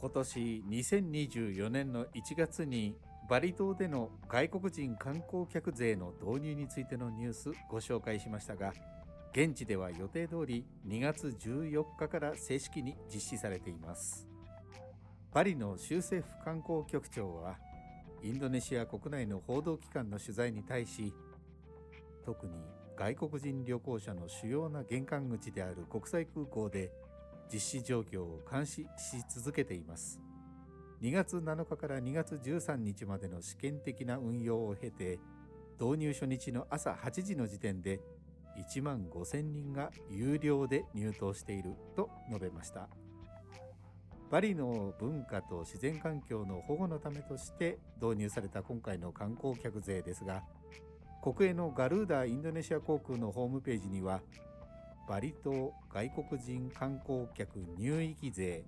今年2024年の1月にバリ島での外国人観光客税の導入についてのニュースご紹介しましたが現地では予定通り2月14日から正式に実施されています。バリの州政府観光局長はインドネシア国内の報道機関の取材に対し特に外国人旅行者の主要な玄関口である国際空港で実施状況を監視し続けています。2月7日から2月13日までの試験的な運用を経て導入初日の朝8時の時点で1万5000人が有料で入島していると述べました。バリの文化と自然環境の保護のためとして導入された今回の観光客税ですが国営のガルーダインドネシア航空のホームページにはバリ島外国人観光客入域税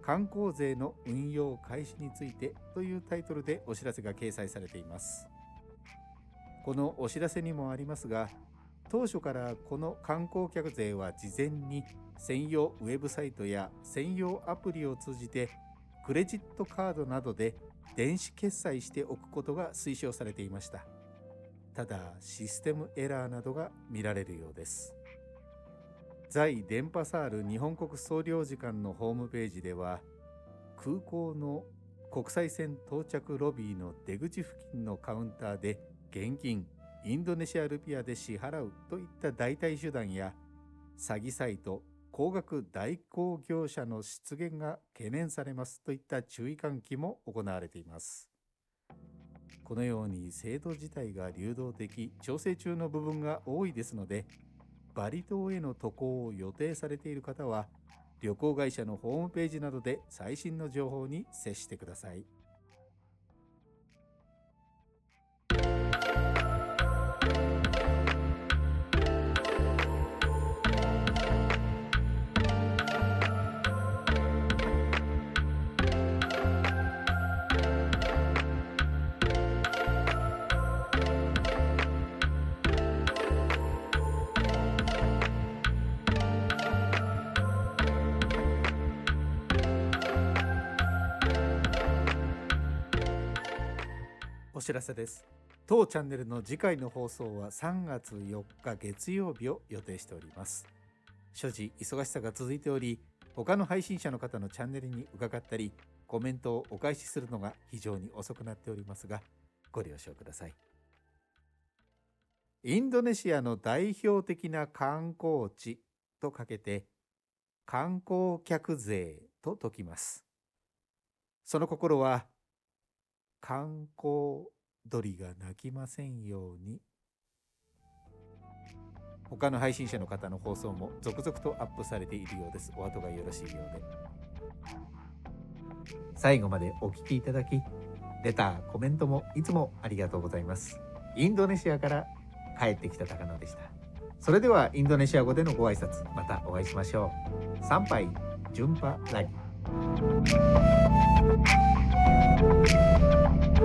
観光税の運用開始についてというタイトルでお知らせが掲載されています。このお知らせにもありますが当初からこの観光客税は事前に専用ウェブサイトや専用アプリを通じてクレジットカードなどで電子決済しておくことが推奨されていました。ただシステムエラーなどが見られるようです。在電波サール日本国総領事館のホームページでは空港の国際線到着ロビーの出口付近のカウンターで現金インドネシアルピアで支払うといった代替手段や詐欺サイト高額代行業者の出現が懸念されますといった注意喚起も行われています。このように制度自体が流動的調整中の部分が多いですのでバリ島への渡航を予定されている方は旅行会社のホームページなどで最新の情報に接してください。お知らせです。当チャンネルの次回の放送は3月4日月曜日を予定しております。所持忙しさが続いており他の配信者の方のチャンネルに伺ったりコメントをお返しするのが非常に遅くなっておりますがご了承ください。インドネシアの代表的な観光地とかけて観光客税と説きます。その心は観光鳥が鳴きませんように。他の配信者の方の放送も続々とアップされているようです。お後がよろしいようで。最後までお聞きいただきレターコメントもいつもありがとうございます。インドネシアから帰ってきた高野でした。それではインドネシア語でのご挨拶またお会いしましょう。参拝順波ラギ Thank you.